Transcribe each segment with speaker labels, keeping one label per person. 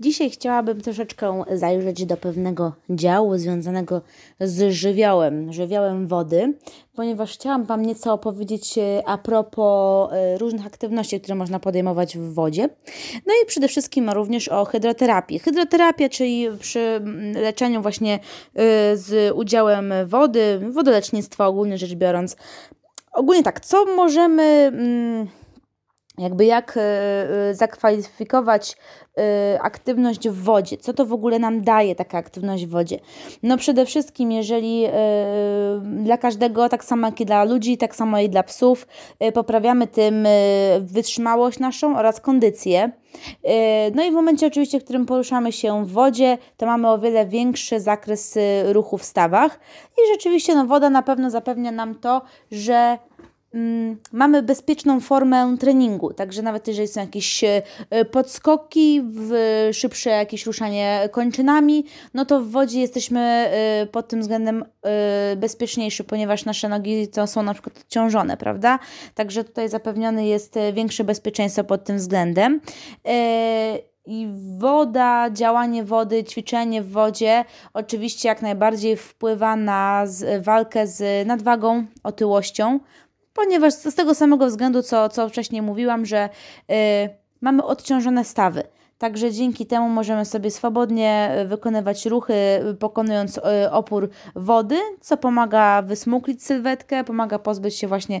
Speaker 1: Dzisiaj chciałabym troszeczkę zajrzeć do pewnego działu związanego z żywiołem, żywiołem wody, ponieważ chciałam Wam nieco opowiedzieć e, a propos e, różnych aktywności, które można podejmować w wodzie. No i przede wszystkim również o hydroterapii. Hydroterapia, czyli przy leczeniu właśnie e, z udziałem wody, wodolecznictwo ogólnie rzecz biorąc. Ogólnie tak, co możemy mm, jakby jak zakwalifikować Y, aktywność w wodzie. Co to w ogóle nam daje taka aktywność w wodzie? No przede wszystkim, jeżeli dla każdego, tak samo jak i dla ludzi, tak samo i dla psów, poprawiamy tym wytrzymałość naszą oraz kondycję. No i w momencie oczywiście, w którym poruszamy się w wodzie, to mamy o wiele większy zakres ruchu w stawach i rzeczywiście no, woda na pewno zapewnia nam to, że mamy bezpieczną formę treningu, także nawet jeżeli są jakieś e, podskoki, szybsze jakieś ruszanie kończynami, no to w wodzie jesteśmy e, pod tym względem e, bezpieczniejsi, ponieważ nasze nogi to są na przykład odciążone, prawda? Także tutaj zapewnione jest większe bezpieczeństwo pod tym względem. I woda, działanie wody, ćwiczenie w wodzie oczywiście jak najbardziej wpływa na walkę z nadwagą, otyłością, ponieważ z tego samego względu, co, co wcześniej mówiłam, że y, mamy odciążone stawy. Także dzięki temu możemy sobie swobodnie y, wykonywać ruchy, y, pokonując opór wody, co pomaga wysmuklić sylwetkę, pomaga pozbyć się właśnie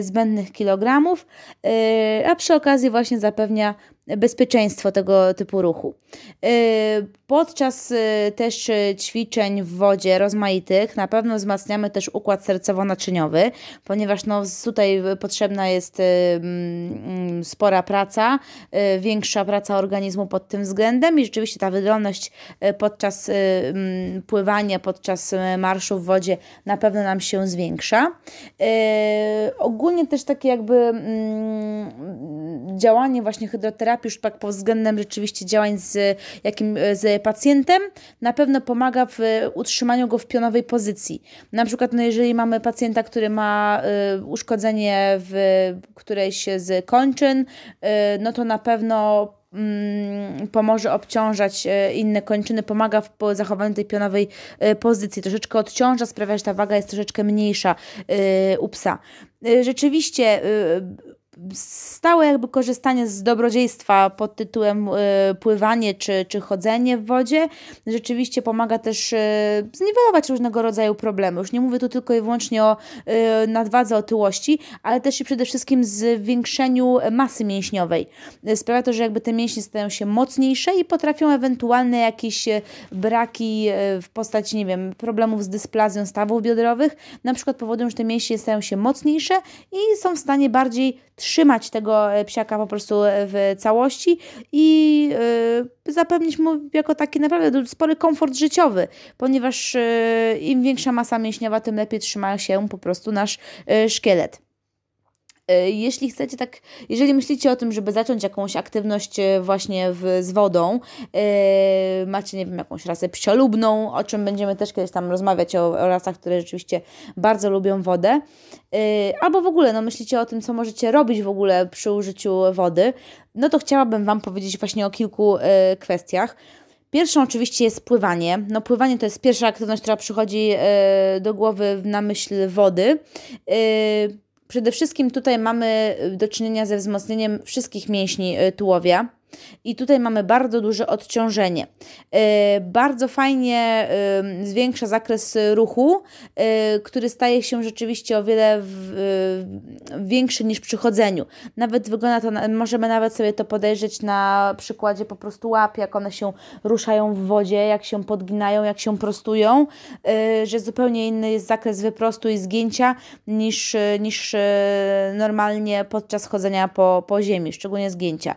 Speaker 1: zbędnych kilogramów, a przy okazji właśnie zapewnia bezpieczeństwo tego typu ruchu. Y, podczas y, też y, ćwiczeń w wodzie rozmaitych na pewno wzmacniamy też układ sercowo-naczyniowy, ponieważ no, tutaj potrzebna jest mm, spora praca, większa praca organizmu pod tym względem i rzeczywiście ta wydolność podczas mm, pływania, podczas marszu w wodzie na pewno nam się zwiększa. Ogólnie też takie jakby mm, działanie właśnie hydroterapii terapii, już tak pod względem rzeczywiście działań z, jakim, z pacjentem, na pewno pomaga w utrzymaniu go w pionowej pozycji. Na przykład, no jeżeli mamy pacjenta, który ma y, uszkodzenie w którejś z kończyn, y, no to na pewno mm, pomoże obciążać y, inne kończyny, pomaga w zachowaniu tej pionowej y, pozycji, troszeczkę odciąża, sprawia, że ta waga jest troszeczkę mniejsza y, u psa. Rzeczywiście stałe jakby korzystanie z dobrodziejstwa pod tytułem y, pływanie czy, czy chodzenie w wodzie rzeczywiście pomaga też y, zniwelować różnego rodzaju problemy. Już nie mówię tu tylko i wyłącznie o y, nadwadze, otyłości, ale też i przede wszystkim zwiększeniu masy mięśniowej. Sprawia to, że jakby te mięśnie stają się mocniejsze i potrafią ewentualne jakieś braki w postaci, nie wiem, problemów z dysplazją stawów biodrowych, na przykład powodują, że te mięśnie stają się mocniejsze i są w stanie bardziej trzymać tego e, psiaka po prostu e, w całości i yy, zapewnić mu jako taki naprawdę spory komfort życiowy, ponieważ im większa masa mięśniowa, tym lepiej trzyma się po prostu nasz szkielet. E, jeśli chcecie tak, jeżeli myślicie o tym, żeby zacząć jakąś aktywność e, właśnie w, z wodą, yy, macie, nie wiem, jakąś rasę psiolubną, o czym będziemy też kiedyś tam rozmawiać, o, o rasach, które rzeczywiście bardzo lubią wodę, yy, albo w ogóle, no myślicie o tym, co możecie robić w ogóle przy użyciu wody, no to chciałabym Wam powiedzieć właśnie o kilku yy, kwestiach. Pierwszą oczywiście jest pływanie. No pływanie to jest pierwsza aktywność, która przychodzi do głowy na myśl wody. Przede wszystkim tutaj mamy do czynienia ze wzmocnieniem wszystkich mięśni y, tułowia. I tutaj mamy bardzo duże odciążenie. E, bardzo fajnie zwiększa zakres ruchu, e, który staje się rzeczywiście o wiele większy niż przy chodzeniu. Nawet wygląda to, możemy nawet sobie to podejrzeć na przykładzie po prostu łap, jak one się ruszają w wodzie, jak się podginają, jak się prostują, e, że zupełnie inny jest zakres wyprostu i zgięcia niż, niż normalnie podczas chodzenia po, po ziemi, szczególnie zgięcia.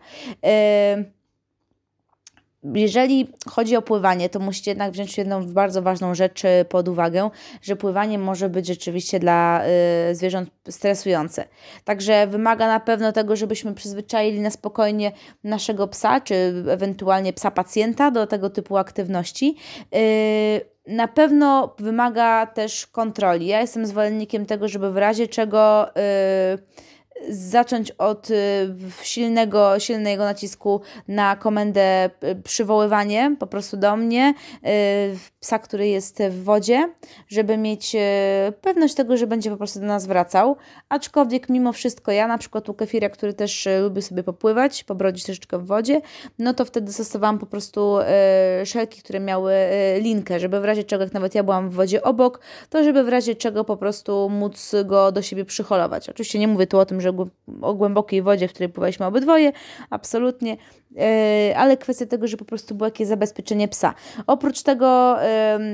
Speaker 1: Jeżeli chodzi o pływanie, to musicie jednak wziąć jedną bardzo ważną rzecz y, pod uwagę, że pływanie może być rzeczywiście dla y, zwierząt stresujące. Także wymaga na pewno tego, żebyśmy przyzwyczaili na spokojnie naszego psa, czy ewentualnie psa pacjenta do tego typu aktywności. Y, na pewno wymaga też kontroli. Ja jestem zwolennikiem tego, żeby w razie czego. Yy, zacząć od y, silnego, silnego nacisku na komendę y, przywoływanie po prostu do mnie y, psa, który jest w wodzie, żeby mieć pewność tego, że będzie po prostu do nas wracał. Aczkolwiek mimo wszystko ja na przykład u kefira, który też lubi sobie popływać, pobrodzić troszeczkę w wodzie, no to wtedy stosowałam po prostu szelki, które miały linkę, żeby w razie czego, jak nawet ja byłam w wodzie obok, to żeby w razie czego po prostu móc go do siebie przyholować. Oczywiście nie mówię tu o tym, że że o głębokiej wodzie, w której pływaliśmy obydwoje, absolutnie, e, ale kwestia tego, że po prostu było jakieś zabezpieczenie psa. Oprócz tego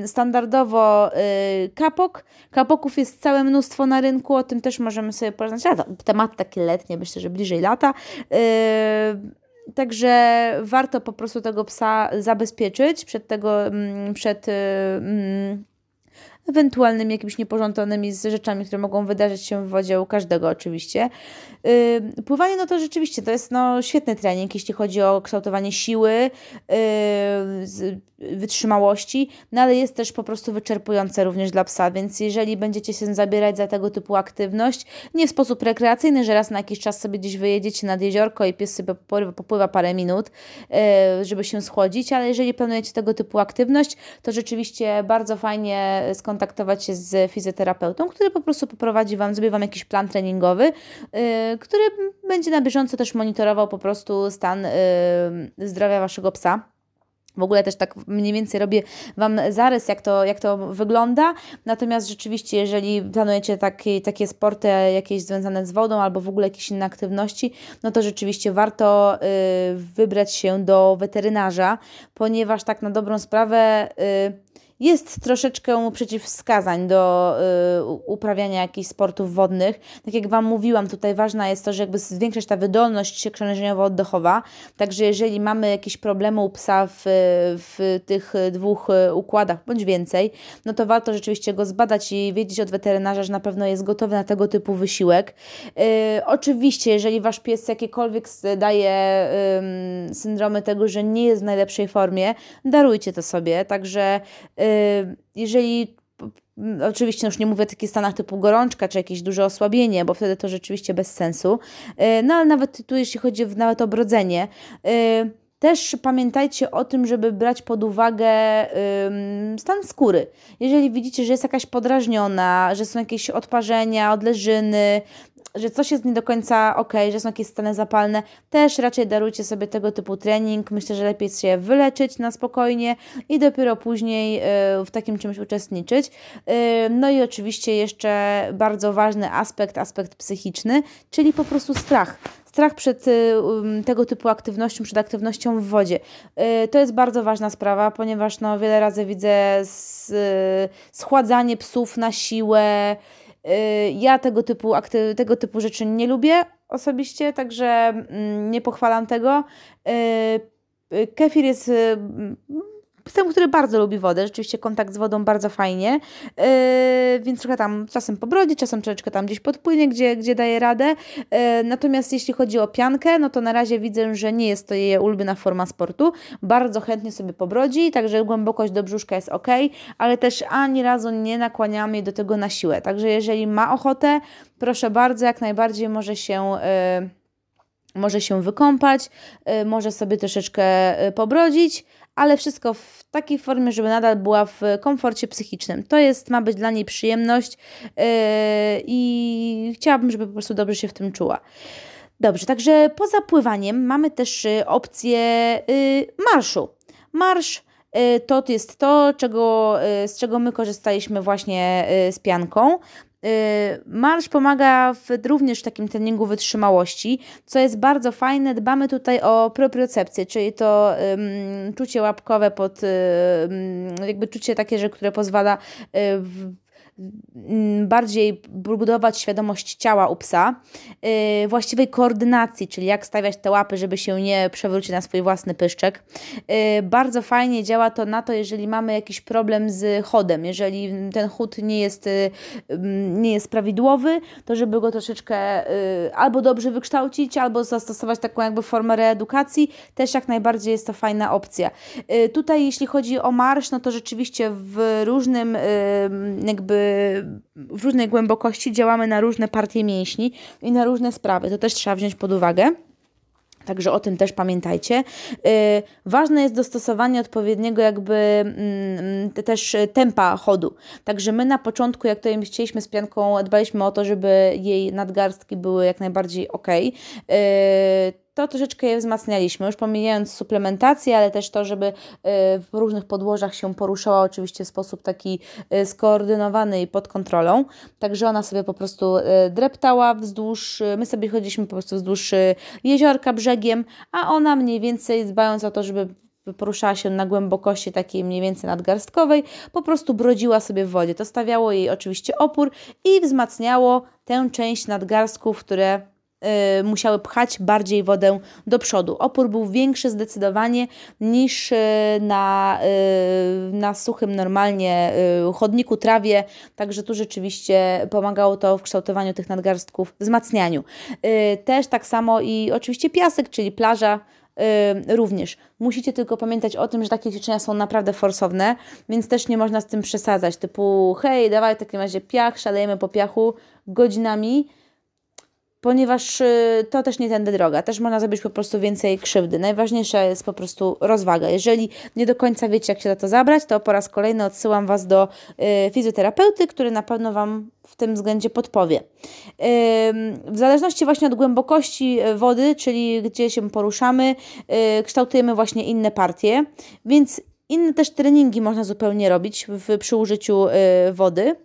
Speaker 1: standardowo e, kapok. Kapoków jest całe mnóstwo na rynku, o tym też możemy sobie porozmawiać. Temat takie letnie, myślę, że bliżej lata. E, także warto po prostu tego psa zabezpieczyć przed tego, przed ewentualnymi jakimiś niepożądanymi rzeczami, które mogą wydarzyć się w wodzie u każdego oczywiście. Yy, pływanie, no to rzeczywiście to jest no, świetny trening, jeśli chodzi o kształtowanie siły, yy, wytrzymałości, no ale jest też po prostu wyczerpujące również dla psa, więc jeżeli będziecie się zabierać za tego typu aktywność, nie w sposób rekreacyjny, że raz na jakiś czas sobie gdzieś wyjedziecie nad jeziorko i pies sobie popływa, parę minut, yy, żeby się schłodzić, ale jeżeli planujecie tego typu aktywność, to rzeczywiście bardzo fajnie skontaktować skontaktować się z fizjoterapeutą, który po prostu poprowadzi Wam, zrobi Wam jakiś plan treningowy, yy, który będzie na bieżąco też monitorował po prostu stan yy, zdrowia Waszego psa. W ogóle też tak mniej więcej robię Wam zarys, jak to, jak to wygląda. Natomiast rzeczywiście, jeżeli planujecie takie, takie sporty jakieś związane z wodą albo w ogóle jakieś inne aktywności, no to rzeczywiście warto y, wybrać się do weterynarza, ponieważ tak na dobrą sprawę. Y, jest troszeczkę przeciwwskazań do y, uprawiania jakichś sportów wodnych. Tak jak Wam mówiłam, tutaj ważna jest to, że jakby zwiększać ta wydolność krążeniowo-oddechowa. Także jeżeli mamy jakieś problemy u psa w, w tych dwóch układach bądź więcej, no to warto rzeczywiście go zbadać i wiedzieć od weterynarza, że na pewno jest gotowy na tego typu wysiłek. Y, oczywiście, jeżeli Wasz pies jakiekolwiek daje y, syndromy tego, że nie jest w najlepszej formie, darujcie to sobie. Także y, jeżeli Oczywiście już nie mówię o takich stanach typu gorączka czy jakieś duże osłabienie, bo wtedy to rzeczywiście bez sensu. Y, no ale nawet tu, jeśli chodzi nawet o brodzenie, y, też pamiętajcie o tym, żeby brać pod uwagę stan skóry. Jeżeli widzicie, że jest jakaś podrażniona, że są jakieś odparzenia, odleżyny, że coś jest nie do końca ok, że są jakieś stany zapalne, też raczej darujcie sobie tego typu trening. Myślę, że lepiej się wyleczyć na spokojnie i dopiero później y, w takim czymś uczestniczyć. Y, no i oczywiście jeszcze bardzo ważny aspekt, aspekt psychiczny, czyli po prostu strach strach przed y, um, tego typu aktywnością, przed aktywnością w wodzie. To jest bardzo ważna sprawa, ponieważ no, wiele razy widzę schładzanie psów na siłę, ja tego typu, tego typu rzeczy nie lubię osobiście, także mm, nie pochwalam tego. Y, y, kefir jest psem, który bardzo lubi wodę, rzeczywiście kontakt z wodą bardzo fajnie, yy, więc trochę tam czasem pobrodzi, czasem troszeczkę tam gdzieś podpłynie, gdzie, gdzie daje radę. Yy, natomiast jeśli chodzi o piankę, no to na razie widzę, że nie jest to jej ulubiona forma sportu. Bardzo chętnie sobie pobrodzi, także głębokość do brzuszka jest ok, ale też ani razu nie nakłaniamy jej do tego na siłę. Także jeżeli ma ochotę, proszę bardzo, jak najbardziej może się... Yy, może się wykąpać, może sobie troszeczkę pobrodzić, ale wszystko w takiej formie, żeby nadal była w komforcie psychicznym. To jest, ma być dla niej przyjemność yy, i chciałabym, żeby po prostu dobrze się w tym czuła. Dobrze, także poza pływaniem mamy też y, opcję yy, marszu. Marsz y, to jest to, czego, y, z czego my korzystaliśmy właśnie z pianką. Y, marsz pomaga w, również w takim treningu wytrzymałości, co jest bardzo fajne. Dbamy tutaj o propriocepcję, czyli to um, czucie łapkowe pod, um, jakby czucie takie, że które pozwala um, bardziej budować świadomość ciała u psa, yy, właściwej koordynacji, czyli jak stawiać te łapy, żeby się nie przewrócić na swój własny pyszczek. Yy, bardzo fajnie działa to na to, jeżeli mamy jakiś problem z chodem, jeżeli ten chód nie jest, yy, nie jest prawidłowy, to żeby go troszeczkę albo dobrze wykształcić, albo zastosować taką jakby formę reedukacji, też jak najbardziej jest to fajna opcja. Tutaj jeśli chodzi o marsz, no to rzeczywiście w różnym jakby w różnej głębokości działamy na różne partie mięśni i na różne sprawy. To też trzeba wziąć pod uwagę. Także o tym też pamiętajcie. Yy, ważne jest dostosowanie odpowiedniego jakby yy, też tempa chodu. Także my na początku, jak tutaj chcieliśmy z pianką, dbaliśmy o to, żeby jej nadgarstki były jak najbardziej ok. To troszeczkę je wzmacnialiśmy, już pomijając suplementację, ale też to, żeby y, w różnych podłożach się poruszała oczywiście w sposób taki y, skoordynowany i pod kontrolą. Także ona sobie po prostu y, dreptała wzdłuż, my sobie chodziliśmy po prostu wzdłuż jeziorka brzegiem, a ona mniej więcej dbając o to, żeby poruszała się na głębokości takiej mniej więcej nadgarstkowej, po prostu brodziła sobie w wodzie. To stawiało jej oczywiście opór i wzmacniało tę część nadgarstków, które musiały pchać bardziej wodę do przodu. Opór był większy zdecydowanie niż y, na, y, na suchym normalnie y, chodniku, trawie, także tu rzeczywiście pomagało to w kształtowaniu tych nadgarstków, wzmacnianiu. Y, też tak samo i oczywiście piasek, czyli plaża, również. Musicie tylko pamiętać o tym, że takie ćwiczenia są naprawdę forsowne, więc też nie można z tym przesadzać. Typu, hej, dawaj w takim razie piach, szalejemy po piachu godzinami ponieważ y, to też nie tędy droga. Też można zrobić po prostu więcej krzywdy. Najważniejsza jest po prostu rozwaga. Jeżeli nie do końca wiecie, jak się za to zabrać, to po raz kolejny odsyłam Was do y, fizjoterapeuty, który na pewno Wam w tym względzie podpowie. W zależności właśnie od głębokości y, wody, czyli gdzie się poruszamy, kształtujemy właśnie inne partie, więc inne też treningi można zupełnie robić w, przy użyciu wody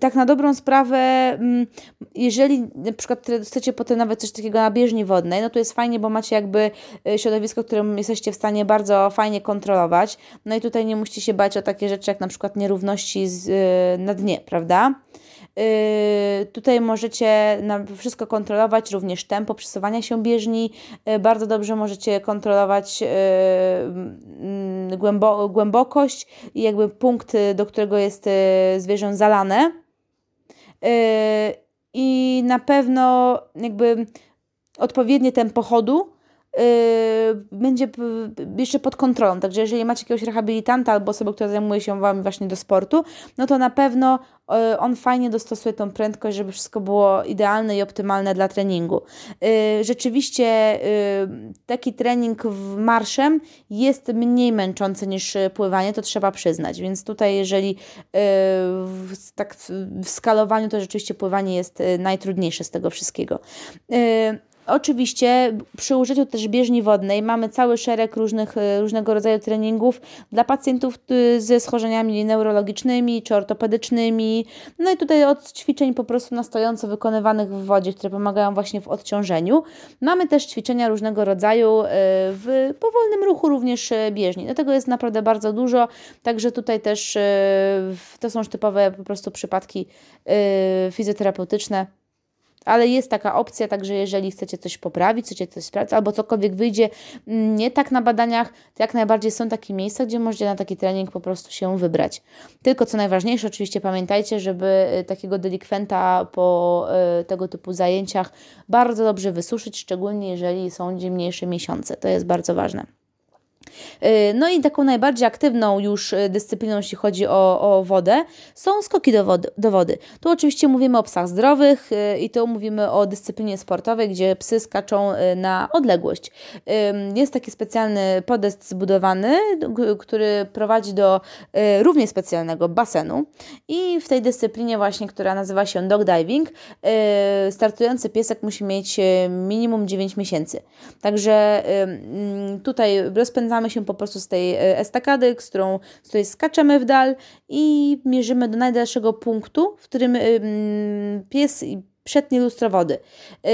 Speaker 1: tak na dobrą sprawę, mm, jeżeli na przykład chcecie potem nawet coś takiego na bieżni wodnej, no to jest fajnie, bo macie jakby e, środowisko, którym jesteście w stanie bardzo fajnie kontrolować. No i tutaj nie musicie się bać o takie rzeczy jak na przykład nierówności z, e, na dnie, prawda? Yy, tutaj możecie wszystko kontrolować, również tempo przesuwania się bieżni. Yy, bardzo dobrze możecie kontrolować yy, mm, głębo głębokość i jakby punkt, do którego jest zwierzę zalane. I na pewno jakby odpowiednie tempo chodu będzie jeszcze pod kontrolą. Także jeżeli macie jakiegoś rehabilitanta albo osobę, która zajmuje się Wami właśnie do sportu, no to na pewno yy, on fajnie dostosuje tą prędkość, żeby wszystko było idealne i optymalne dla treningu. Yy, rzeczywiście taki trening w marszem jest mniej męczący niż pływanie, to trzeba przyznać. Więc tutaj jeżeli tak w skalowaniu, to rzeczywiście pływanie jest najtrudniejsze z tego wszystkiego. Oczywiście przy użyciu też bieżni wodnej mamy cały szereg różnych, e, różnego rodzaju treningów dla pacjentów e, ze schorzeniami neurologicznymi czy ortopedycznymi. No i tutaj od ćwiczeń po prostu na stojąco wykonywanych w wodzie, które pomagają właśnie w odciążeniu. Mamy też ćwiczenia różnego rodzaju e, w powolnym ruchu również bieżni. Dlatego jest naprawdę bardzo dużo, także tutaj też to są typowe po prostu przypadki fizjoterapeutyczne ale jest taka opcja, także jeżeli chcecie coś poprawić, chcecie coś sprawdzić, albo cokolwiek wyjdzie mm, nie tak na badaniach, to jak najbardziej są takie miejsca, gdzie możecie na taki trening po prostu się wybrać. Tylko co najważniejsze, oczywiście pamiętajcie, żeby y, takiego delikwenta po y, tego typu zajęciach bardzo dobrze wysuszyć, szczególnie jeżeli są zimniejsze miesiące. To jest bardzo ważne. Y, no i taką najbardziej aktywną już y, dyscypliną, jeśli chodzi o, o wodę, są skoki do wody, do wody. Tu oczywiście mówimy o psach zdrowych y, i tu mówimy o dyscyplinie sportowej, gdzie psy skaczą na odległość. Jest taki specjalny podest zbudowany, który prowadzi do równie specjalnego basenu i w tej dyscyplinie właśnie, która nazywa się dog diving, startujący piesek musi mieć minimum 9 miesięcy. Także tutaj rozpędzamy się po prostu z tej e, estakady, z którą, z której skaczemy w dal i mierzymy do najdalszego punktu, w którym pies przetnie lustro wody. Yy,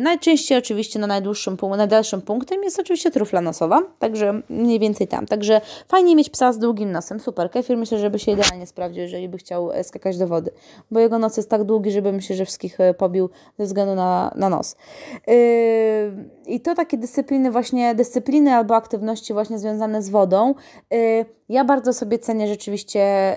Speaker 1: najczęściej oczywiście na najdłuższym, najdalszym punktem jest oczywiście trufla nosowa, także mniej więcej tam. Także fajnie mieć psa z długim nosem, super. Kefir myślę, żeby się idealnie sprawdził, jeżeli by chciał e, skakać do wody, bo jego nos jest tak długi, żeby myślę, że wszystkich e, pobił ze względu na, na nos. Yy, I to takie dyscypliny właśnie, dyscypliny albo aktywności właśnie związane z wodą, yy, ja bardzo sobie cenię rzeczywiście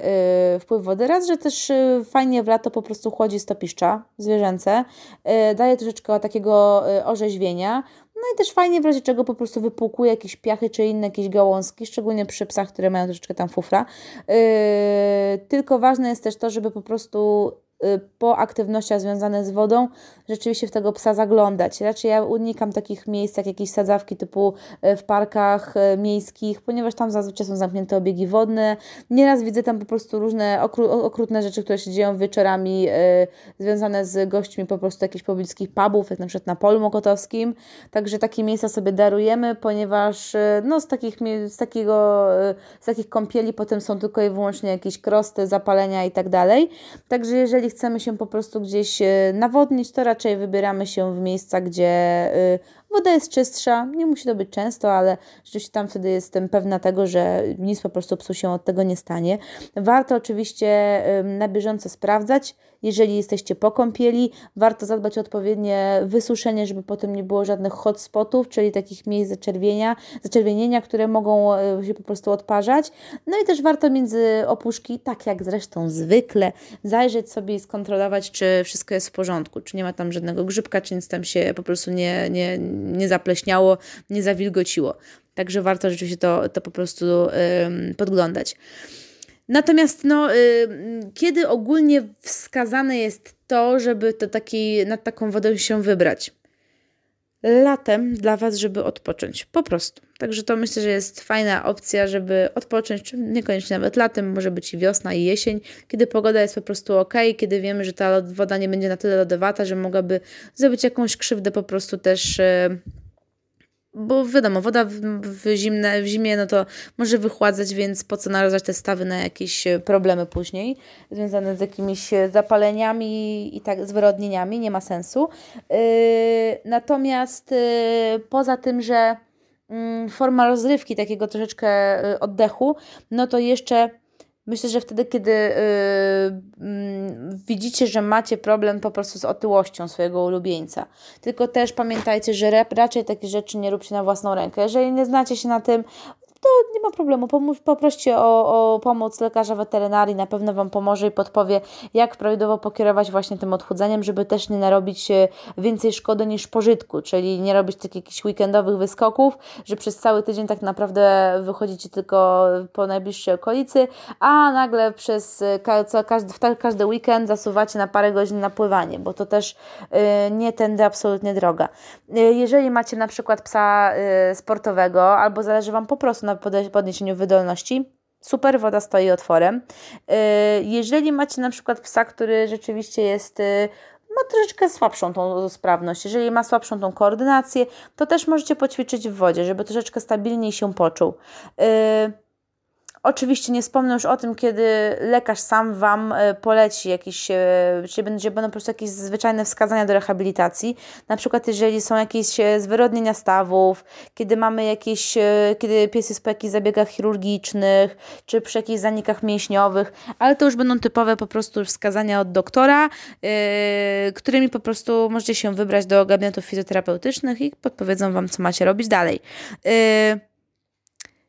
Speaker 1: yy, wpływ wody. Raz, że też yy, fajnie w lato po prostu chłodzi stopiszcza zwierzęce, yy, daje troszeczkę takiego orzeźwienia. No i też fajnie w razie czego po prostu wypłukuje jakieś piachy czy inne jakieś gałązki, szczególnie przy psach, które mają troszeczkę tam fufra. Tylko ważne jest też to, żeby po prostu Y, po aktywnościach związanych z wodą rzeczywiście w tego psa zaglądać. Raczej ja unikam takich miejsc jak jakieś sadzawki typu y, w parkach y, miejskich, ponieważ tam zazwyczaj są zamknięte obiegi wodne. Nieraz widzę tam po prostu różne okrutne rzeczy, które się dzieją wieczorami związane z gośćmi po prostu jakichś pobliskich pubów, jak na przykład na polu mokotowskim. Także takie miejsca sobie darujemy, ponieważ no, z, takich, z, takiego, z takich kąpieli potem są tylko i wyłącznie jakieś krosty, zapalenia i tak dalej. Także jeżeli chcemy się po prostu gdzieś e, nawodnić, to raczej wybieramy się w miejsca, gdzie e, woda jest czystsza. Nie musi to być często, ale rzeczywiście tam wtedy jestem pewna tego, że nic po prostu psu się od tego nie stanie. Warto oczywiście na bieżąco sprawdzać, jeżeli jesteście po kąpieli, warto zadbać o odpowiednie wysuszenie, żeby potem nie było żadnych hotspotów, czyli takich miejsc zaczerwienia, zaczerwienienia, które mogą e, się po prostu odparzać. No i też warto między opuszki, tak jak zresztą zwykle, zajrzeć sobie i skontrolować, czy wszystko jest w porządku, czy nie ma tam żadnego grzybka, czy nic tam się po prostu nie, nie, nie zapleśniało, nie zawilgociło. Także warto rzeczywiście to, to po prostu yy, podglądać. Natomiast no, y, kiedy ogólnie wskazane jest to, żeby to taki, nad taką wodę się wybrać? Latem dla Was, żeby odpocząć. Po prostu. Także to myślę, że jest fajna opcja, żeby odpocząć, niekoniecznie nawet latem, może być i wiosna, i jesień, kiedy pogoda jest po prostu ok, kiedy wiemy, że ta woda nie będzie na tyle lodowata, że mogłaby zrobić jakąś krzywdę po prostu też. Yy, bo wiadomo, woda w, zimne, w zimie no to może wychładzać, więc po co narażać te stawy na jakieś e, problemy później związane z jakimiś e, zapaleniami i tak zwyrodnieniami, nie ma sensu. Yy, natomiast yy, poza tym, że yy, forma rozrywki, takiego troszeczkę oddechu, no to jeszcze Myślę, że wtedy, kiedy yy, yy, widzicie, że macie problem po prostu z otyłością swojego ulubieńca. Tylko też pamiętajcie, że raczej takie rzeczy nie róbcie na własną rękę. Jeżeli nie znacie się na tym, to nie ma problemu. Pomów, poproście o, o pomoc lekarza weterynarii, na pewno Wam pomoże i podpowie, jak prawidłowo pokierować właśnie tym odchudzeniem, żeby też nie narobić więcej szkody niż pożytku, czyli nie robić takich jakichś weekendowych wyskoków, że przez cały tydzień tak naprawdę wychodzicie tylko po najbliższej okolicy, a nagle przez co, każdy, każdy weekend zasuwacie na parę godzin na pływanie, bo to też y, nie tędy absolutnie droga. Jeżeli macie na przykład psa sportowego, albo zależy Wam po prostu na podniesieniu wydolności. Super, woda stoi otworem. Y, jeżeli macie na przykład psa, który rzeczywiście jest y, ma troszeczkę słabszą tą sprawność. Jeżeli ma słabszą tą koordynację, to też możecie poćwiczyć w wodzie, żeby troszeczkę stabilniej się poczuł. Y, Oczywiście nie wspomnę już o tym, kiedy lekarz sam Wam e, poleci jakieś, e, czy będzie, będą po prostu jakieś zwyczajne wskazania do rehabilitacji. Na przykład jeżeli są jakieś e, zwyrodnienia stawów, kiedy mamy jakieś, kiedy pies jest po jakichś zabiegach chirurgicznych, czy przy jakichś zanikach mięśniowych, ale to już będą typowe po prostu wskazania od doktora, yy, którymi po prostu możecie się wybrać do gabinetów fizjoterapeutycznych i podpowiedzą Wam, co macie robić dalej. Yy,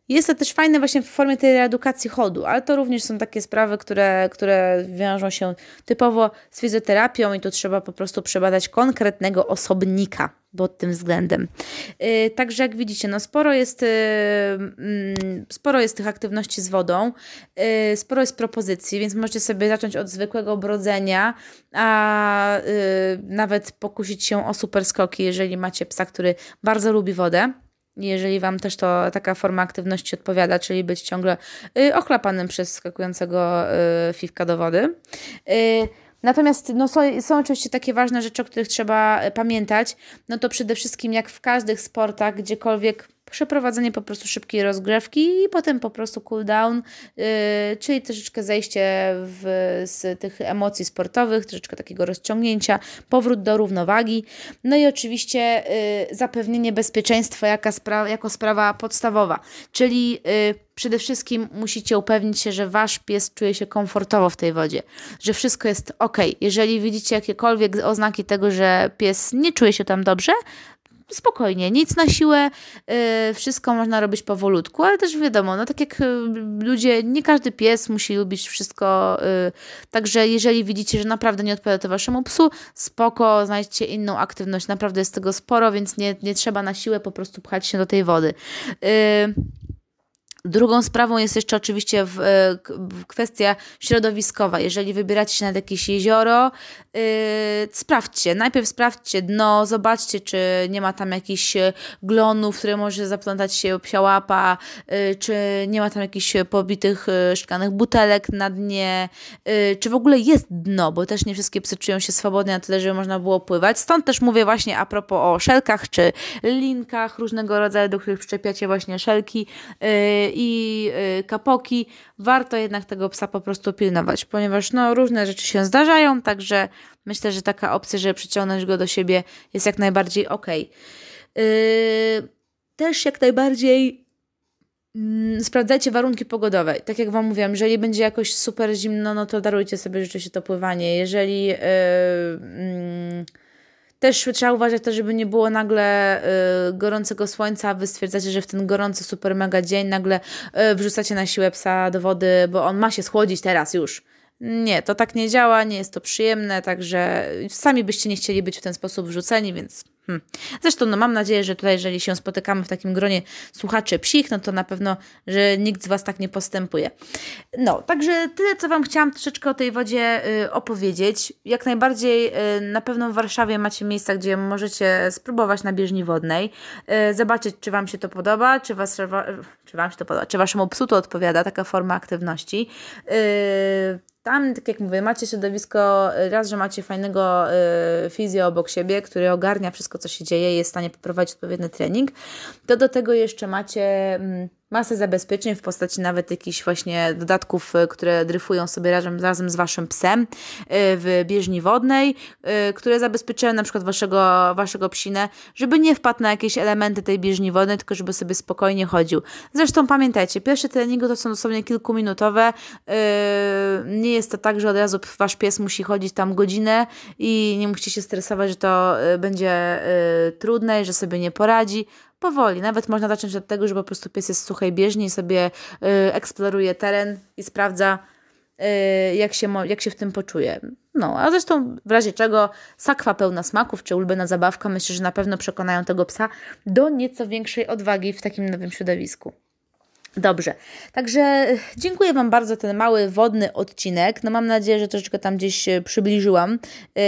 Speaker 1: jest to też fajne właśnie w formie tej reedukacji chodu, ale to również są takie sprawy, które, które wiążą się typowo z fizjoterapią i tu trzeba po prostu przebadać konkretnego osobnika pod tym względem. Yy, także jak widzicie, no sporo jest, yy, yy, sporo jest tych aktywności z wodą, y, sporo jest propozycji, więc możecie sobie zacząć od zwykłego brodzenia, a y, nawet pokusić się o super skoki, jeżeli macie psa, który bardzo lubi wodę jeżeli Wam też to taka forma aktywności odpowiada, czyli być ciągle y, przez skakującego y, do wody. Y, natomiast no, są, są oczywiście takie ważne rzeczy, o których trzeba pamiętać. No to przede wszystkim jak w każdych sportach, gdziekolwiek przeprowadzenie po prostu szybkiej rozgrzewki i potem po prostu cool down, yy, czyli troszeczkę zejście w, z tych emocji sportowych, troszeczkę takiego rozciągnięcia, powrót do równowagi. No i oczywiście yy, zapewnienie bezpieczeństwa jaka spra jako sprawa podstawowa, czyli yy, przede wszystkim musicie upewnić się, że wasz pies czuje się komfortowo w tej wodzie, że wszystko jest ok. Jeżeli widzicie jakiekolwiek oznaki tego, że pies nie czuje się tam dobrze, spokojnie, nic na siłę, yy, wszystko można robić powolutku, ale też wiadomo, no tak jak yy, ludzie, nie każdy pies musi lubić wszystko, yy, także jeżeli widzicie, że naprawdę nie odpowiada to waszemu psu, spoko, znajdźcie inną aktywność, naprawdę jest tego sporo, więc nie, nie trzeba na siłę po prostu pchać się do tej wody. Yy, Drugą sprawą jest jeszcze oczywiście w, e, w kwestia środowiskowa. Jeżeli wybieracie się nad jakieś jezioro, yy, sprawdźcie. Najpierw sprawdźcie dno, zobaczcie, czy nie ma tam jakichś e, glonów, które może zaplątać się psia łapa, yy, czy nie ma tam jakichś pobitych szklanych butelek na dnie, yy, czy w ogóle jest dno, bo też nie wszystkie psy czują się swobodnie na tyle, żeby można było pływać. Stąd też mówię właśnie a propos o szelkach, czy linkach różnego rodzaju, do których przyczepiacie właśnie szelki i y, kapoki, warto jednak tego psa po prostu pilnować, ponieważ no, różne rzeczy się zdarzają, także myślę, że taka opcja, żeby przyciągnąć go do siebie jest jak najbardziej ok. Też jak najbardziej yy, sprawdzajcie warunki pogodowe. Tak jak Wam mówiłam, jeżeli będzie jakoś super zimno, no to darujcie sobie rzeczywiście to pływanie. Jeżeli yy, yy też trzeba uważać to, żeby nie było nagle y, gorącego słońca, wy stwierdzacie, że w ten gorący, super mega dzień nagle y, wrzucacie na siłę psa do wody, bo on ma się schłodzić teraz już. Nie, to tak nie działa, nie jest to przyjemne, także sami byście nie chcieli być w ten sposób wrzuceni, więc Hmm. Zresztą no, mam nadzieję, że tutaj, jeżeli się spotykamy w takim gronie słuchaczy psich, no to na pewno, że nikt z Was tak nie postępuje. No, także tyle, co Wam chciałam troszeczkę o tej wodzie y, opowiedzieć. Jak najbardziej y, na pewno w Warszawie macie miejsca, gdzie możecie spróbować na bieżni wodnej, y, zobaczyć, czy Wam się to podoba, czy, was, czy Wam się to podoba, czy Waszemu psu to odpowiada, taka forma aktywności. Y, tam, tak jak mówię, macie środowisko, raz, że macie fajnego y, fizjo obok siebie, który ogarnia wszystko, co się dzieje, jest w stanie poprowadzić odpowiedni trening, to do tego jeszcze macie... Mm, masę zabezpieczeń w postaci nawet jakichś właśnie dodatków, y, które dryfują sobie razem, razem z Waszym psem y, w bieżni wodnej, y, które zabezpieczają na przykład Waszego, waszego psinę, żeby nie wpadł na jakieś elementy tej bieżni wodnej, tylko żeby sobie spokojnie chodził. Zresztą pamiętajcie, pierwsze treningi to są dosłownie kilkuminutowe. Nie jest to tak, że od razu Wasz pies musi chodzić tam godzinę i nie musicie się stresować, że to będzie trudne że sobie nie poradzi powoli. Nawet można zacząć od tego, że po prostu pies jest w suchej bieżni i sobie y, eksploruje teren i sprawdza, y, jak, się, jak się w tym poczuje. No, a zresztą w razie czego sakwa pełna smaków czy ulubiona zabawka myślę, że na pewno przekonają tego psa do nieco większej odwagi w takim nowym środowisku. Dobrze, także dziękuję Wam bardzo ten mały wodny odcinek. No mam nadzieję, że troszeczkę tam gdzieś przybliżyłam yy,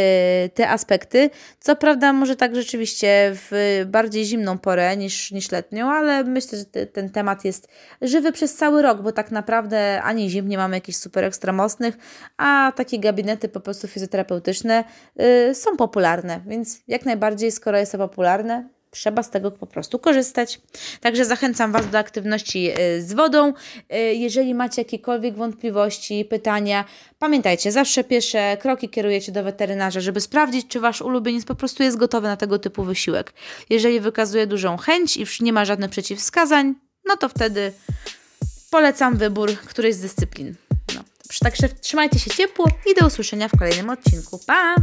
Speaker 1: te aspekty. Co prawda może tak rzeczywiście w bardziej zimną porę niż, niż letnią, ale myślę, że te, ten temat jest żywy przez cały rok, bo tak naprawdę ani zim nie mamy jakichś super ekstra mocnych, a takie gabinety po prostu fizjoterapeutyczne yy, są popularne, więc jak najbardziej, skoro jest to popularne, trzeba z tego po prostu korzystać. Także zachęcam Was do aktywności y, z wodą. Y, jeżeli macie jakiekolwiek wątpliwości, pytania, pamiętajcie, zawsze pierwsze kroki kierujecie do weterynarza, żeby sprawdzić, czy Wasz ulubieniec po prostu jest gotowy na tego typu wysiłek. Jeżeli wykazuje dużą chęć i nie ma żadnych przeciwwskazań, no to wtedy polecam wybór którejś z dyscyplin. No. Także trzymajcie się ciepło i do usłyszenia w kolejnym odcinku. Pa!